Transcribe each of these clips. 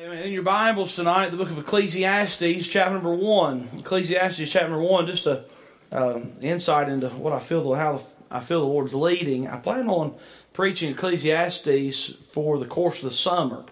In your Bibles tonight, the book of Ecclesiastes, chapter number one. Ecclesiastes, chapter number one, just a um, insight into what I feel how I feel the Lord's leading. I plan on preaching Ecclesiastes for the course of the summer,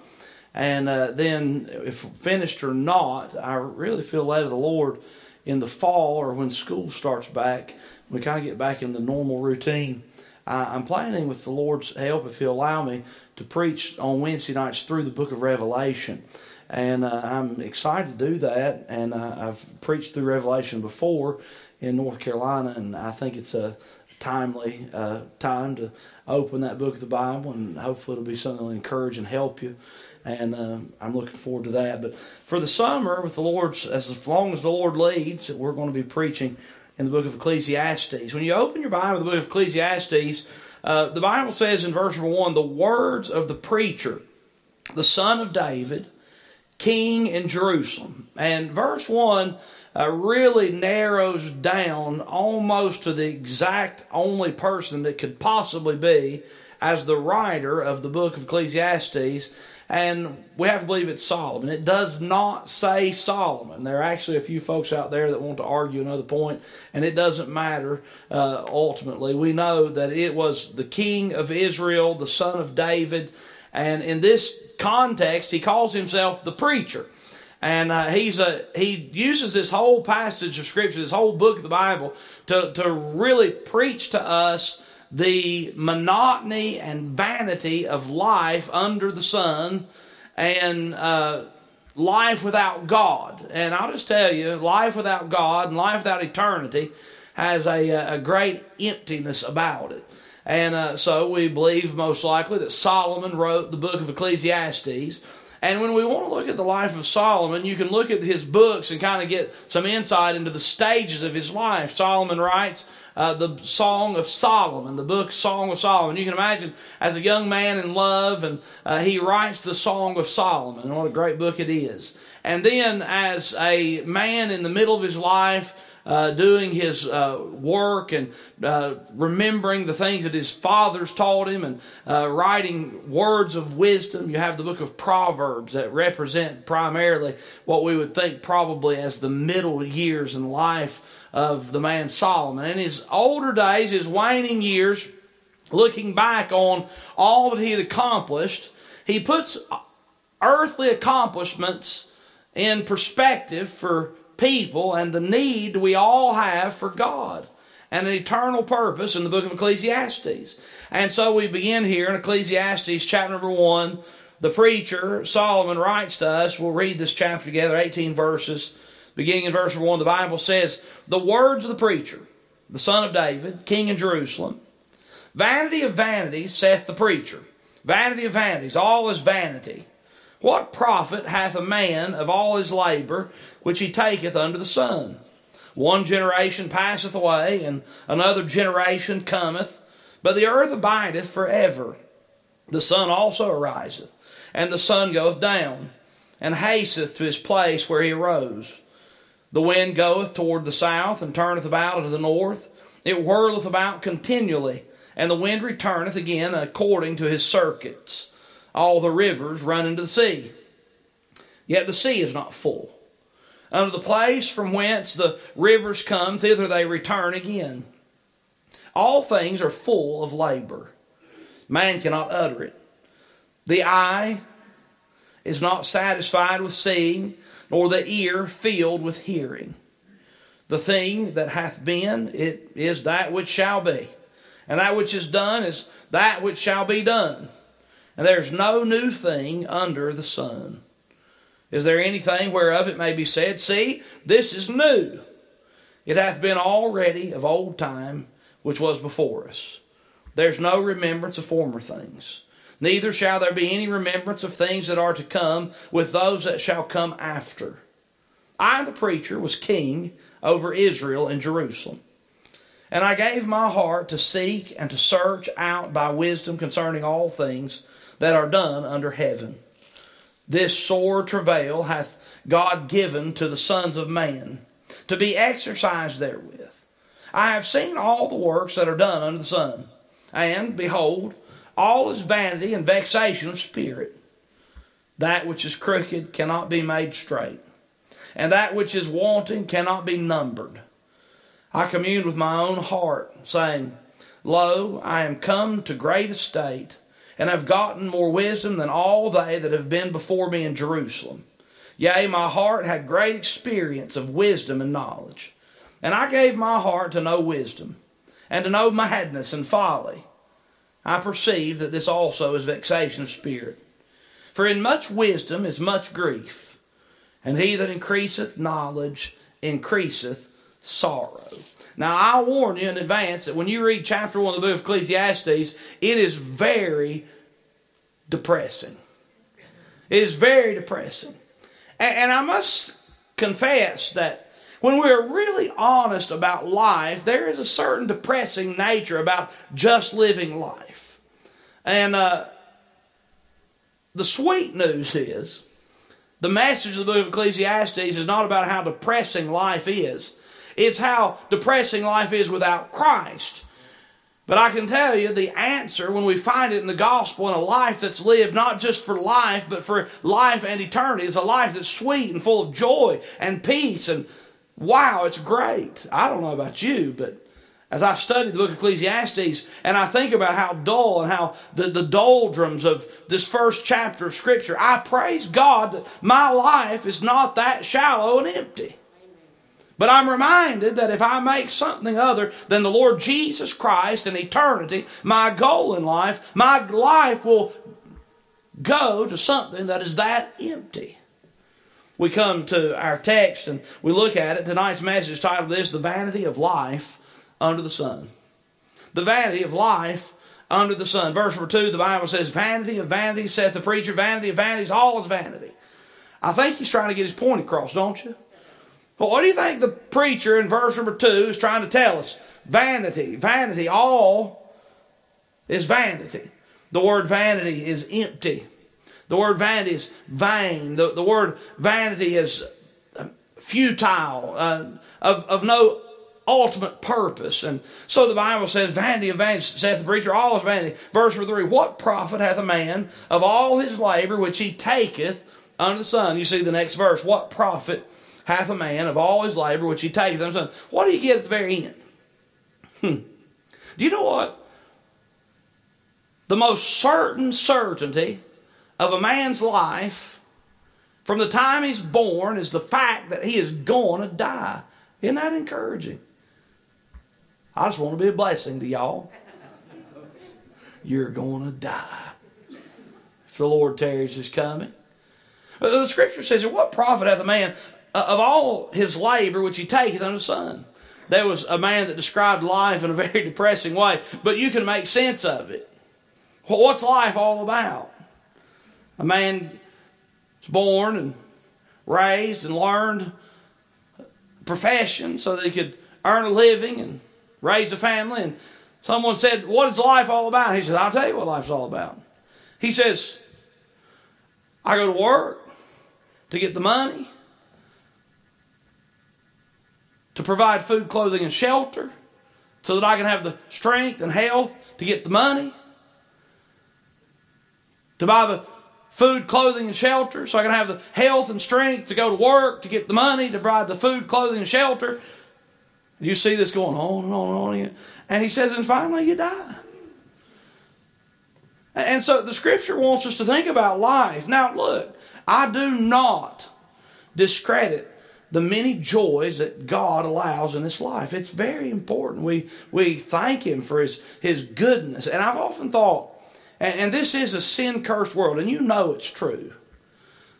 and uh, then if finished or not, I really feel led of the Lord in the fall or when school starts back. We kind of get back in the normal routine. I'm planning with the Lord's help, if He'll allow me, to preach on Wednesday nights through the book of Revelation. And uh, I'm excited to do that. And uh, I've preached through Revelation before in North Carolina, and I think it's a timely uh, time to open that book of the Bible, and hopefully it'll be something that'll encourage and help you. And uh, I'm looking forward to that. But for the summer, with the Lord's, as long as the Lord leads, we're going to be preaching in the book of Ecclesiastes. When you open your Bible, to the book of Ecclesiastes, uh, the Bible says in verse one, the words of the preacher, the son of David, king in Jerusalem. And verse one uh, really narrows down almost to the exact only person that could possibly be as the writer of the book of Ecclesiastes, and we have to believe it's Solomon. It does not say Solomon. There are actually a few folks out there that want to argue another point, and it doesn't matter uh, ultimately. We know that it was the king of Israel, the son of David, and in this context, he calls himself the preacher. And uh, he's a he uses this whole passage of scripture, this whole book of the Bible, to to really preach to us the monotony and vanity of life under the sun and uh, life without God. And I'll just tell you, life without God and life without eternity has a, a great emptiness about it. And uh, so we believe most likely that Solomon wrote the book of Ecclesiastes. And when we want to look at the life of Solomon, you can look at his books and kind of get some insight into the stages of his life. Solomon writes uh, the Song of Solomon, the book Song of Solomon. You can imagine as a young man in love, and uh, he writes the Song of Solomon. What a great book it is. And then as a man in the middle of his life, uh, doing his uh, work and uh, remembering the things that his fathers taught him and uh, writing words of wisdom. You have the book of Proverbs that represent primarily what we would think probably as the middle years in life of the man Solomon. In his older days, his waning years, looking back on all that he had accomplished, he puts earthly accomplishments in perspective for people and the need we all have for God and an eternal purpose in the book of Ecclesiastes. And so we begin here in Ecclesiastes chapter number 1. The preacher, Solomon, writes to us. We'll read this chapter together, 18 verses. Beginning in verse 1, the Bible says, The words of the preacher, the son of David, king in Jerusalem. Vanity of vanities, saith the preacher. Vanity of vanities, all is vanity. What profit hath a man of all his labor which he taketh under the sun? One generation passeth away, and another generation cometh, but the earth abideth for ever. The sun also ariseth, and the sun goeth down, and hasteth to his place where he arose. The wind goeth toward the south, and turneth about unto the north. It whirleth about continually, and the wind returneth again according to his circuits. All the rivers run into the sea. Yet the sea is not full. Unto the place from whence the rivers come, thither they return again. All things are full of labor. Man cannot utter it. The eye is not satisfied with seeing, nor the ear filled with hearing. The thing that hath been, it is that which shall be. And that which is done is that which shall be done. And there's no new thing under the sun. Is there anything whereof it may be said, See, this is new? It hath been already of old time, which was before us. There's no remembrance of former things. Neither shall there be any remembrance of things that are to come with those that shall come after. I, the preacher, was king over Israel and Jerusalem. And I gave my heart to seek and to search out by wisdom concerning all things that are done under heaven. This sore travail hath God given to the sons of man, to be exercised therewith. I have seen all the works that are done under the sun, and behold, all is vanity and vexation of spirit. That which is crooked cannot be made straight, and that which is wanting cannot be numbered. I communed with my own heart, saying, Lo, I am come to great estate, and have gotten more wisdom than all they that have been before me in Jerusalem. Yea, my heart had great experience of wisdom and knowledge. And I gave my heart to know wisdom, and to know madness and folly. I perceive that this also is vexation of spirit. For in much wisdom is much grief, and he that increaseth knowledge increaseth sorrow. Now, I warn you in advance that when you read chapter 1 of the book of Ecclesiastes, it is very depressing. It is very depressing. And, and I must confess that when we're really honest about life, there is a certain depressing nature about just living life. And uh, the sweet news is the message of the book of Ecclesiastes is not about how depressing life is, it's how depressing life is without Christ. But I can tell you the answer when we find it in the gospel in a life that's lived not just for life, but for life and eternity is a life that's sweet and full of joy and peace. And wow, it's great. I don't know about you, but as I study the book of Ecclesiastes and I think about how dull and how the, the doldrums of this first chapter of Scripture, I praise God that my life is not that shallow and empty. But I'm reminded that if I make something other than the Lord Jesus Christ and eternity my goal in life, my life will go to something that is that empty. We come to our text and we look at it. Tonight's message titled this The Vanity of Life Under the Sun. The vanity of life under the sun. Verse number two, the Bible says, Vanity of vanity, saith the preacher, vanity of vanities, all is vanity. I think he's trying to get his point across, don't you? Well, what do you think the preacher in verse number two is trying to tell us? Vanity, vanity, all is vanity. The word vanity is empty. The word vanity is vain. The, the word vanity is futile, uh, of, of no ultimate purpose. And so the Bible says, Vanity of vanity, saith the preacher, all is vanity. Verse number three, what profit hath a man of all his labor which he taketh under the sun? You see the next verse, what profit hath a man of all his labor which he taketh unto sun? What do you get at the very end? Hmm. Do you know what? The most certain certainty of a man's life from the time he's born is the fact that he is going to die. Isn't that encouraging? I just want to be a blessing to y'all. You're going to die. If the Lord tarries his coming. The scripture says, What profit hath a man uh, of all his labor which he taketh unto the sun. There was a man that described life in a very depressing way, but you can make sense of it. What's life all about? A man is born and raised and learned profession so that he could earn a living and raise a family. And someone said, What is life all about? He said, I'll tell you what life's all about. He says, I go to work to get the money to provide food, clothing, and shelter so that I can have the strength and health to get the money, to buy the food, clothing, and shelter so I can have the health and strength to go to work, to get the money, to provide the food, clothing, and shelter. You see this going on and on and on. And he says, and finally you die. And so the scripture wants us to think about life. Now, look, I do not discredit the many joys that God allows in this life. It's very important. We we thank Him for His His goodness. And I've often thought, and, and this is a sin cursed world, and you know it's true.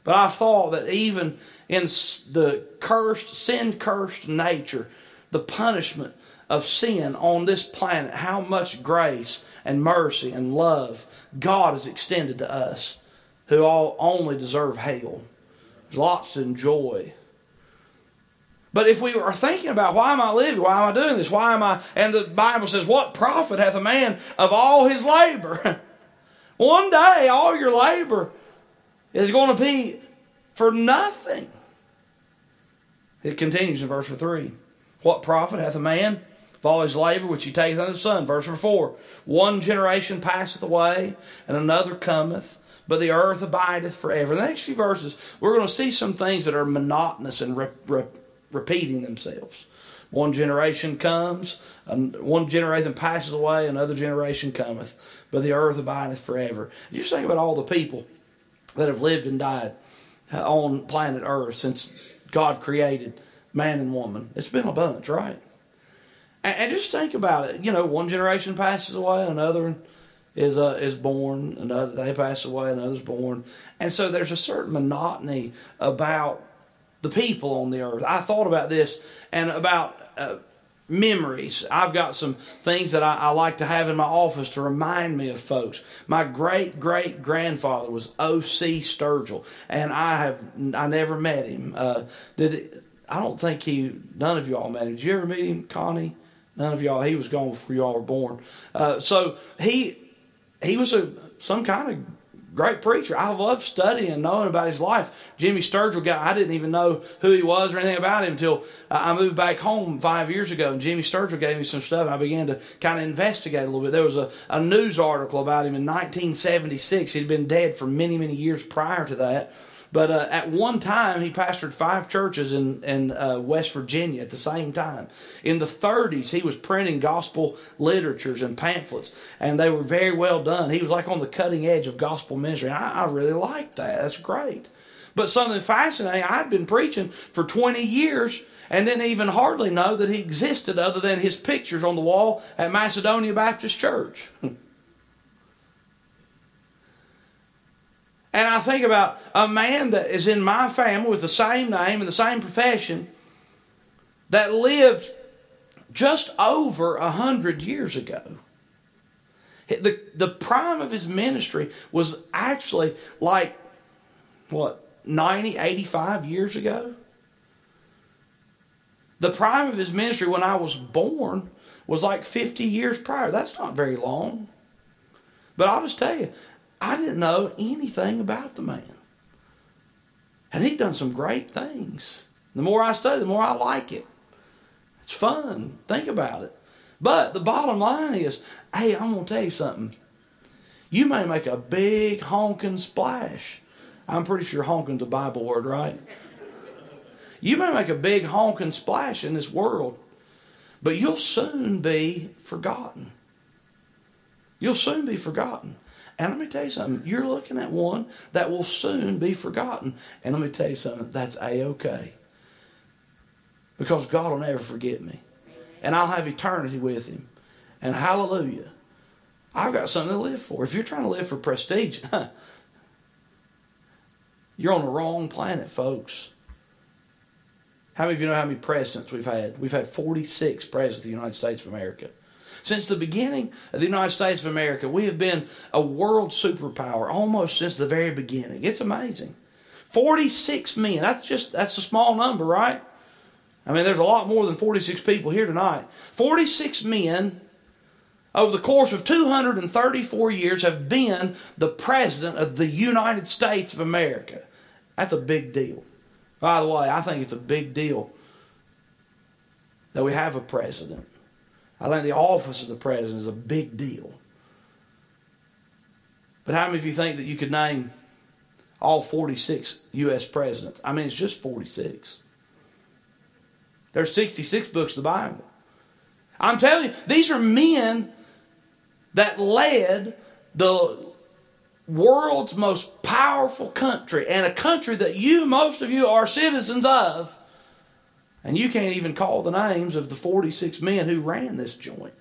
But I've thought that even in the cursed, sin cursed nature, the punishment of sin on this planet, how much grace and mercy and love God has extended to us who all only deserve hell. There's lots to enjoy but if we are thinking about why am I living? Why am I doing this? Why am I? And the Bible says, What profit hath a man of all his labor? One day, all your labor is going to be for nothing. It continues in verse 3. What profit hath a man of all his labor which he taketh unto the sun? Verse 4. One generation passeth away, and another cometh but the earth abideth forever. In the next few verses, we're going to see some things that are monotonous and re- re- repeating themselves. One generation comes, and one generation passes away, another generation cometh, but the earth abideth forever. You just think about all the people that have lived and died on planet Earth since God created man and woman. It's been a bunch, right? And, just think about it. You know, one generation passes away, another is uh, is born, another they pass away, another's born, and so there's a certain monotony about the people on the earth. I thought about this and about uh, memories. I've got some things that I, I, like to have in my office to remind me of folks. My great great grandfather was O.C. Sturgill, and I have I never met him. Uh, did it, I don't think he. None of y'all met him. Did you ever meet him, Connie? None of y'all. He was gone before y'all were born. Uh, so he he was a some kind of great preacher. I love studying and knowing about his life. Jimmy Sturgill guy, I didn't even know who he was or anything about him until I moved back home five years ago. And Jimmy Sturgill gave me some stuff. And I began to kind of investigate a little bit. There was a, a news article about him in 1976. He'd been dead for many, many years prior to that. But uh, at one time, he pastored five churches in, in uh, West Virginia at the same time. In the 30s, he was printing gospel literatures and pamphlets, and they were very well done. He was like on the cutting edge of gospel ministry. I, I really liked that. That's great. But something fascinating, I'd been preaching for 20 years and didn't even hardly know that he existed other than his pictures on the wall at Macedonia Baptist Church. And I think about a man that is in my family with the same name and the same profession that lived just over a hundred years ago. The, the prime of his ministry was actually like, what, 90, 85 years ago? The prime of his ministry when I was born was like 50 years prior. That's not very long. But I'll just tell you, I didn't know anything about the man. And he'd done some great things. The more I study, the more I like it. It's fun. Think about it. But the bottom line is hey, I'm going to tell you something. You may make a big honking splash. I'm pretty sure honking's a Bible word, right? You may make a big honking splash in this world, but you'll soon be forgotten. You'll soon be forgotten. And let me tell you something, you're looking at one that will soon be forgotten. And let me tell you something, that's A OK. Because God will never forget me. And I'll have eternity with Him. And hallelujah. I've got something to live for. If you're trying to live for prestige, you're on the wrong planet, folks. How many of you know how many presidents we've had? We've had 46 presidents of the United States of America. Since the beginning of the United States of America, we have been a world superpower almost since the very beginning. It's amazing. 46 men. That's just that's a small number, right? I mean, there's a lot more than 46 people here tonight. 46 men over the course of 234 years have been the president of the United States of America. That's a big deal. By the way, I think it's a big deal that we have a president. I think the office of the president is a big deal. But how many of you think that you could name all 46 U.S. presidents? I mean, it's just 46. There's 66 books of the Bible. I'm telling you, these are men that led the world's most powerful country and a country that you, most of you, are citizens of and you can't even call the names of the 46 men who ran this joint.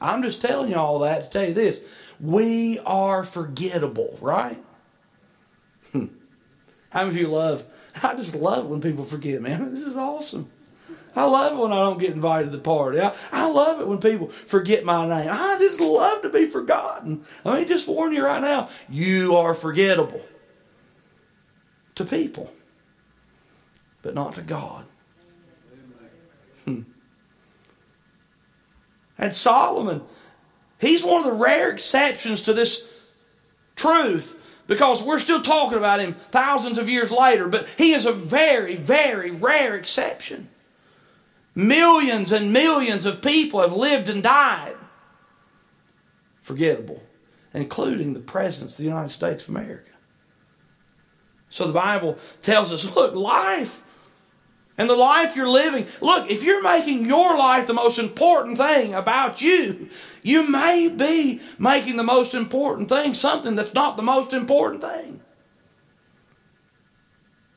I'm just telling you all that to tell you this. We are forgettable, right? How many of you love? I just love when people forget man. this is awesome. I love it when I don't get invited to the party. I, I love it when people forget my name. I just love to be forgotten. Let me just warn you right now you are forgettable to people but not to God. Hmm. And Solomon, he's one of the rare exceptions to this truth because we're still talking about him thousands of years later, but he is a very, very rare exception. Millions and millions of people have lived and died. Forgettable. including the President of the United States of America. So the Bible tells us look, life and the life you're living. Look, if you're making your life the most important thing about you, you may be making the most important thing something that's not the most important thing.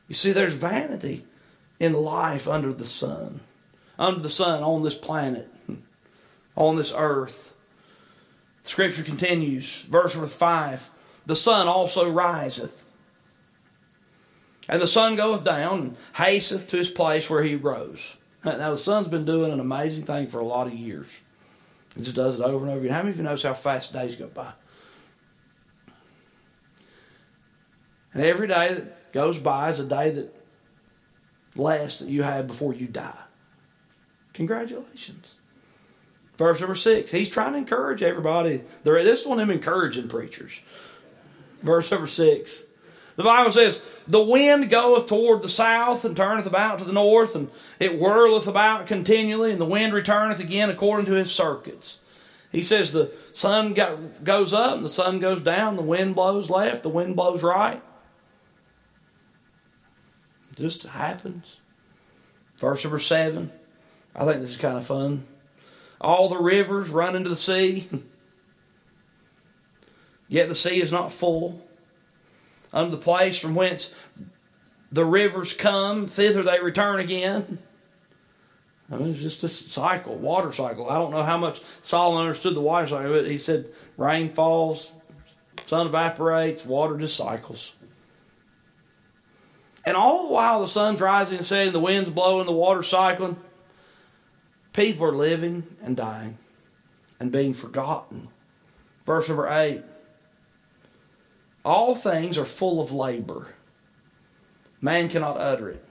You see, there's vanity in life under the sun, under the sun on this planet, on this earth. Scripture continues, verse number 5 The sun also riseth and the sun goeth down and hasteth to his place where he rose. Now, the sun's been doing an amazing thing for a lot of years. It just does it over and over again. How many of you notice how fast days go by? And every day that goes by is a day that lasts that you have before you die. Congratulations. Verse number six. He's trying to encourage everybody. This is one of them encouraging preachers. Verse number six. The Bible says, The wind goeth toward the south and turneth about to the north, and it whirleth about continually, and the wind returneth again according to his circuits. He says the sun got, goes up and the sun goes down, the wind blows left, the wind blows right. It just happens. Verse number seven. I think this is kind of fun. All the rivers run into the sea, yet the sea is not full unto the place from whence the rivers come, thither they return again. I mean, it's just a cycle, water cycle. I don't know how much Solomon understood the water cycle, but he said rain falls, sun evaporates, water just cycles. And all the while the sun's rising and setting, the wind's blowing, the water's cycling, people are living and dying and being forgotten. Verse number 8 all things are full of labor. Man cannot utter it.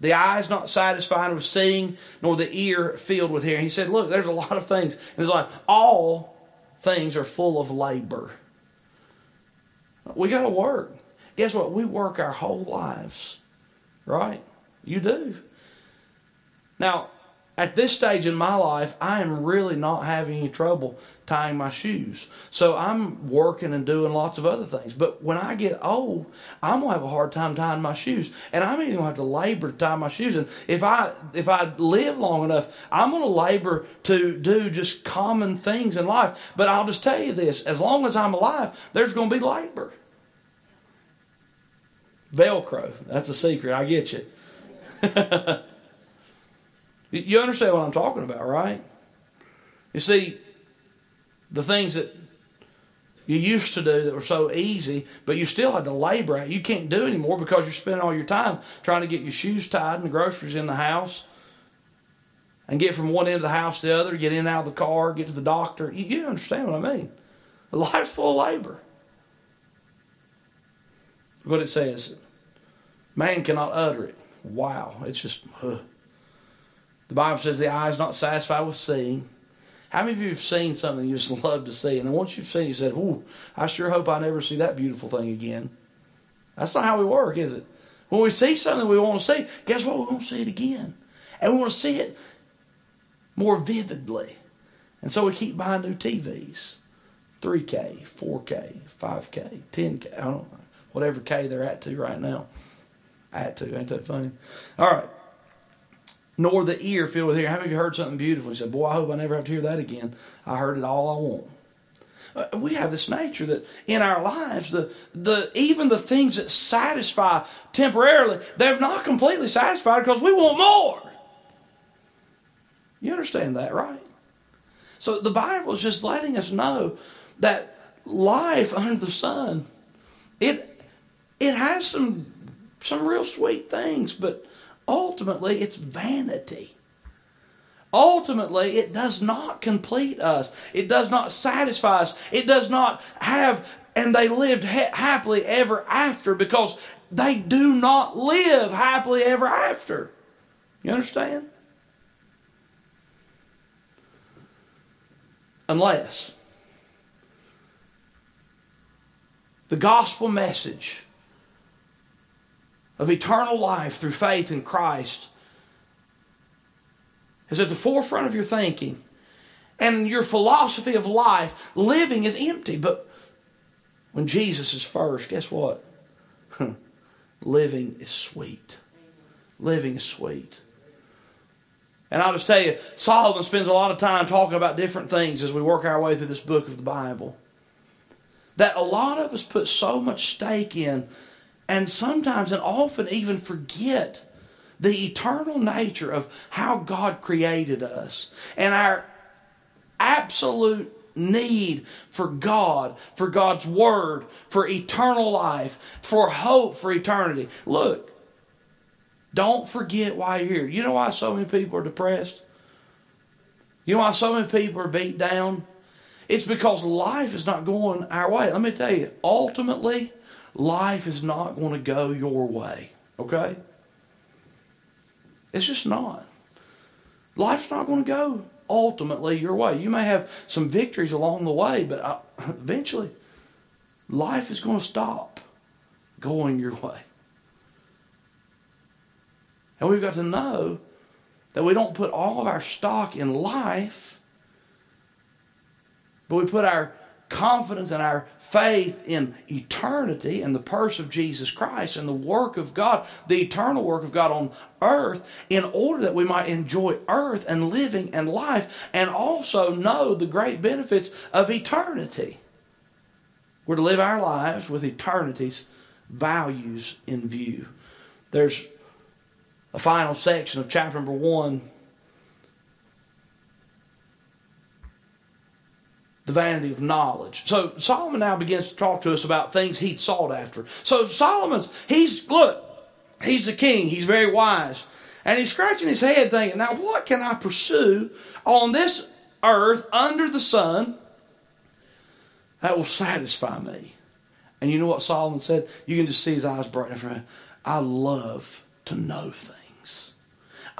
The eye is not satisfied with seeing, nor the ear filled with hearing. He said, Look, there's a lot of things. And it's like, all things are full of labor. We got to work. Guess what? We work our whole lives, right? You do. Now, at this stage in my life, I am really not having any trouble tying my shoes. So I'm working and doing lots of other things. But when I get old, I'm gonna have a hard time tying my shoes, and I'm even gonna have to labor to tie my shoes. And if I if I live long enough, I'm gonna labor to do just common things in life. But I'll just tell you this: as long as I'm alive, there's gonna be labor. Velcro. That's a secret. I get you. you understand what I'm talking about, right? You see, the things that you used to do that were so easy, but you still had to labor at. You can't do anymore because you're spending all your time trying to get your shoes tied and the groceries in the house and get from one end of the house to the other, get in and out of the car, get to the doctor. You, you understand what I mean? Life's full of labor. What it says, man cannot utter it. Wow, it's just, huh. The Bible says the eye is not satisfied with seeing how many of you have seen something you just love to see, and then once you've seen it, you said, "Ooh, I sure hope I never see that beautiful thing again." That's not how we work, is it? When we see something we want to see, guess what? We want to see it again, and we want to see it more vividly, and so we keep buying new TVs, 3K, 4K, 5K, 10K. I don't know whatever K they're at to right now. At to, ain't that funny? All right nor the ear filled with hearing. How many of you heard something beautiful? You said, Boy, I hope I never have to hear that again. I heard it all I want. Uh, we have this nature that in our lives, the, the even the things that satisfy temporarily, they're not completely satisfied because we want more. You understand that, right? So the Bible is just letting us know that life under the sun, it it has some some real sweet things, but ultimately it's vanity. Ultimately, it does not complete us. It does not satisfy us. It does not have, and they lived ha- happily ever after because they do not live happily ever after. You understand? Unless the gospel message of eternal life through faith in Christ is at the forefront of your thinking and your philosophy of life, living is empty. But when Jesus is first, guess what? Living is sweet. Living is sweet. And I'll just tell you, Solomon spends a lot of time talking about different things as we work our way through this book of the Bible. That a lot of us put so much stake in, and sometimes and often even forget the eternal nature of how God created us and our absolute need for God, for God's Word, for eternal life, for hope for eternity. Look, don't forget why you're here. You know why so many people are depressed? You know why so many people are beat down? It's because life is not going our way. Let me tell you, ultimately, life is not going to go your way. Okay? It's just not. Life's not going to go ultimately your way. You may have some victories along the way, but uh, eventually, life is going to stop going your way. And we've got to know that we don't put all of our stock in life, but we put our confidence and our faith in eternity and the person of Jesus Christ and the work of God, the eternal work of God on earth, in order that we might enjoy earth and living and life and also know the great benefits of eternity. We're to live our lives with eternity's values in view. There's a final section of chapter number one the vanity of knowledge. So Solomon now begins to talk to us about things he'd sought after. So Solomon's, he's, look, he's the king, he's very wise. And he's scratching his head thinking, now what can I pursue on this earth under the sun that will satisfy me? And you know what Solomon said? You can just see his eyes brighten. I love to know things.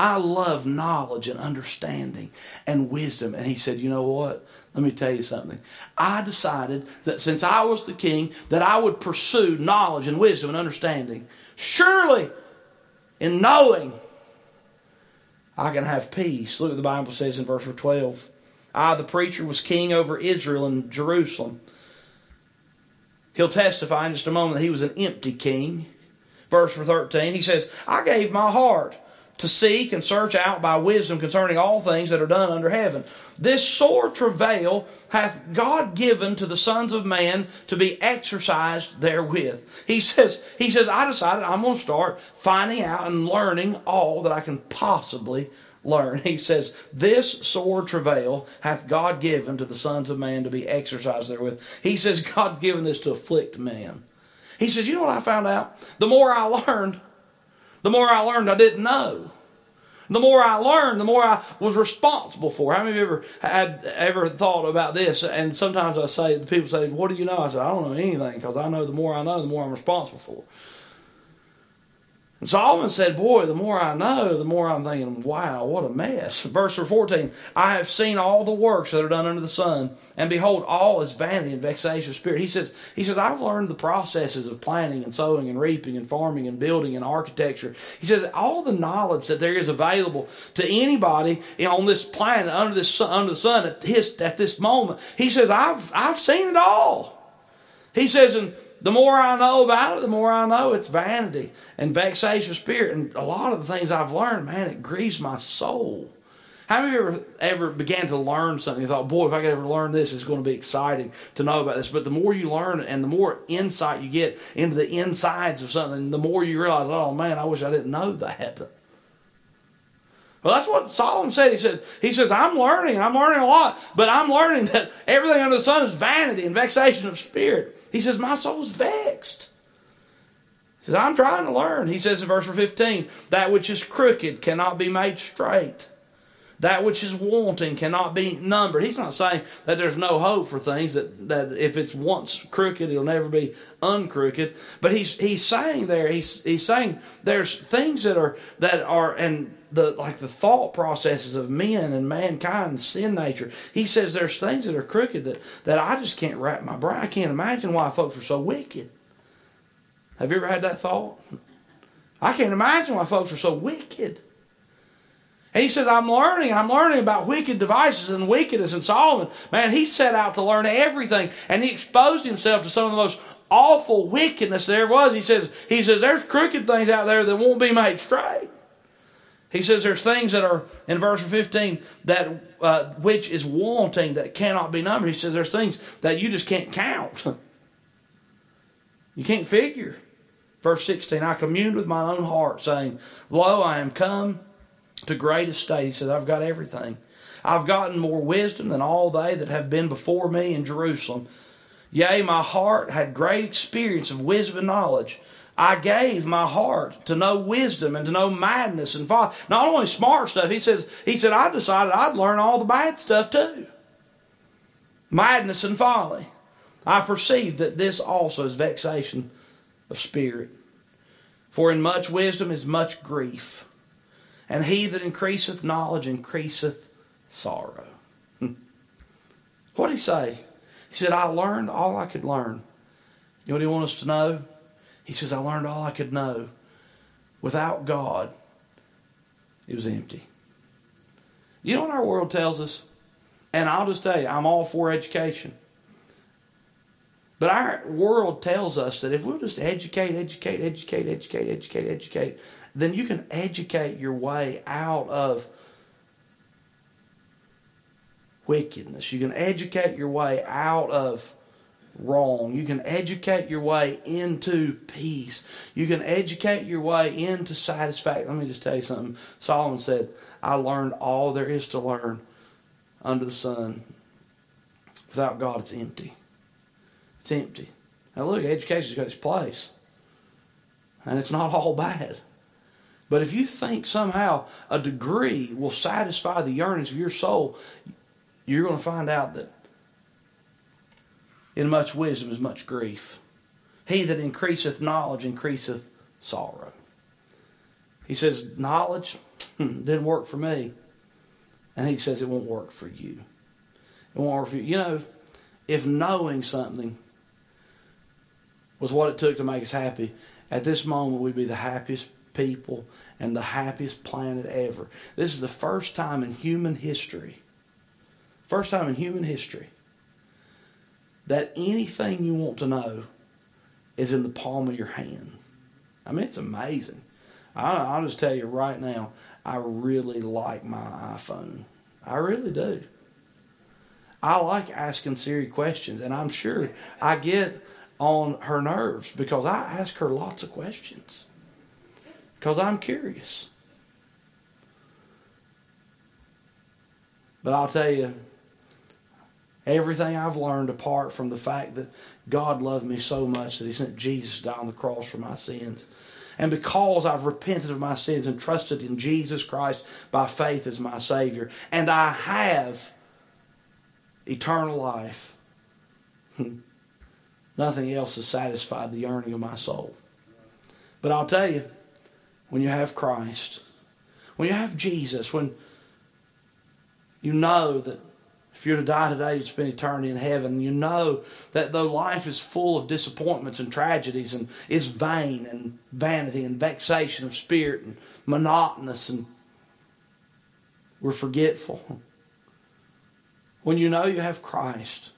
I love knowledge and understanding and wisdom. And he said, you know what? Let me tell you something. I decided that since I was the king, that I would pursue knowledge and wisdom and understanding. Surely, in knowing, I can have peace. Look what the Bible says in verse 12. I, the preacher, was king over Israel and Jerusalem. He'll testify in just a moment that he was an empty king. Verse 13, he says, I gave my heart to seek and search out by wisdom concerning all things that are done under heaven. This sore travail hath God given to the sons of man to be exercised therewith. He says, He says, I decided I'm going to start finding out and learning all that I can possibly learn. He says, This sore travail hath God given to the sons of man to be exercised therewith. He says, God's given this to afflict man. He says, You know what I found out? The more I learned, the more I learned I didn't know. The more I learned, the more I was responsible for. How many of you ever had ever thought about this? And sometimes I say, the people say, "What do you know?" I say, "I don't know anything because I know the more I know, the more I'm responsible for." And Solomon said, Boy, the more I know, the more I'm thinking, wow, what a mess. Verse 14 I have seen all the works that are done under the sun, and behold, all is vanity and vexation of spirit. He says, he says, I've learned the processes of planting and sowing and reaping and farming and building and architecture. He says, all the knowledge that there is available to anybody on this planet under this under the sun at his at this moment. He says, I've I've seen it all. He says, and the more I know about it, the more I know it's vanity and vexation of spirit. And a lot of the things I've learned, man, it grieves my soul. How many of you ever, ever began to learn something? You thought, boy, if I could ever learn this, it's going to be exciting to know about this. But the more you learn and the more insight you get into the insides of something, the more you realize, oh man, I wish I didn't know that. Well, that's what Solomon said. He said, he says, I'm learning, I'm learning a lot, but I'm learning that everything under the sun is vanity and vexation of spirit. He says, My soul's vexed. He says, I'm trying to learn. He says in verse 15, that which is crooked cannot be made straight. That which is wanting cannot be numbered. He's not saying that there's no hope for things that, that if it's once crooked, it'll never be uncrooked. But he's he's saying there, he's he's saying there's things that are that are and the like the thought processes of men and mankind and sin nature. He says there's things that are crooked that, that I just can't wrap my brain. I can't imagine why folks are so wicked. Have you ever had that thought? I can't imagine why folks are so wicked. He says, I'm learning, I'm learning about wicked devices and wickedness. And Solomon, man, he set out to learn everything. And he exposed himself to some of the most awful wickedness there was. He says, he says, there's crooked things out there that won't be made straight. He says there's things that are in verse 15 that uh, which is wanting that cannot be numbered. He says there's things that you just can't count. you can't figure. Verse 16, I communed with my own heart, saying, Lo, I am come to great estate. He says, I've got everything. I've gotten more wisdom than all they that have been before me in Jerusalem. Yea, my heart had great experience of wisdom and knowledge. I gave my heart to know wisdom and to know madness and folly. Not only smart stuff, he says, he said, I decided I'd learn all the bad stuff too. Madness and folly. I perceived that this also is vexation of spirit. For in much wisdom is much grief and he that increaseth knowledge increaseth sorrow. what did he say? He said, I learned all I could learn. You know what he wants us to know? He says, I learned all I could know. Without God, it was empty. You know what our world tells us? And I'll just tell you, I'm all for education. But our world tells us that if we'll just educate, educate, educate, educate, educate, educate, then you can educate your way out of wickedness. You can educate your way out of wrong. You can educate your way into peace. You can educate your way into satisfaction. Let me just tell you something. Solomon said, I learned all there is to learn under the sun. Without God, it's empty. It's empty. Now, look, education's got its place. And it's not all bad. But if you think somehow a degree will satisfy the yearnings of your soul, you're going to find out that in much wisdom is much grief. He that increaseth knowledge increaseth sorrow. He says, Knowledge didn't work for me. And he says it won't work for you. It won't work for you. You know, if knowing something was what it took to make us happy, at this moment we'd be the happiest people and the happiest planet ever. This is the first time in human history, first time in human history, that anything you want to know is in the palm of your hand. I mean, it's amazing. I, will just tell you right now, I really like my iPhone. I really do. I like asking Siri questions, and I'm sure I get on her nerves because I ask her lots of questions because I'm curious. But I'll tell you, everything I've learned apart from the fact that God loved me so much that He sent Jesus down the cross for my sins. And because I've repented of my sins and trusted in Jesus Christ by faith as my Savior, and I have eternal life, nothing else has satisfied the yearning of my soul. But I'll tell you, when you have Christ, when you have Jesus, when you know that if you're to die today, you spend eternity in heaven. You know that though life is full of disappointments and tragedies and is vain and vanity and vexation of spirit and monotonous and we're forgetful. When you know you have Christ,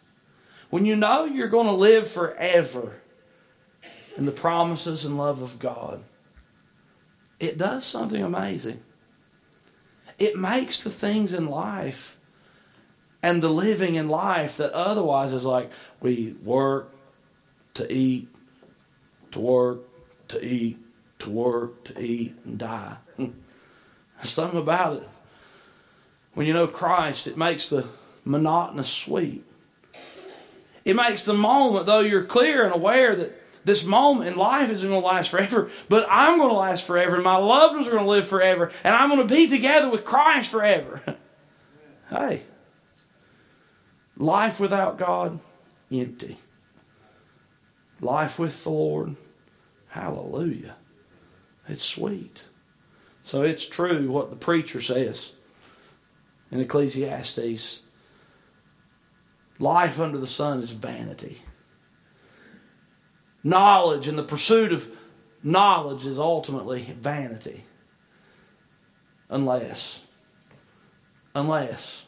when you know you're going to live forever in the promises and love of God, it does something amazing. It makes the things in life and the living in life that otherwise is like we work to eat, to work, to eat, to work, to eat, and die. Something about it. When you know Christ, it makes the monotonous sweet. It makes the moment, though you're clear and aware that this moment in life isn't going to last forever, but I'm going to last forever, and my loved ones are going to live forever, and I'm going to be together with Christ forever. hey, life without God, empty. Life with the Lord, hallelujah. It's sweet. So it's true what the preacher says in Ecclesiastes. Life under the sun is vanity. Knowledge and the pursuit of knowledge is ultimately vanity. Unless unless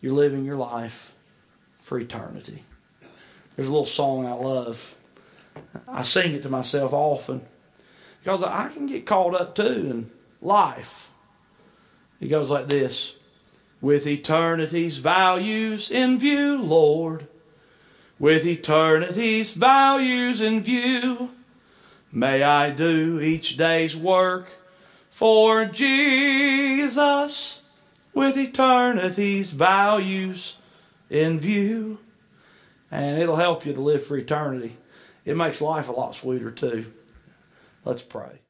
you're living your life for eternity. There's a little song I love. I sing it to myself often because I can get caught up too in life. It goes like this With eternity's values in view, Lord, with eternity's values in view, may I do each day's work for Jesus with eternity's values in view. And it'll help you to live for eternity. It makes life a lot sweeter too. Let's pray.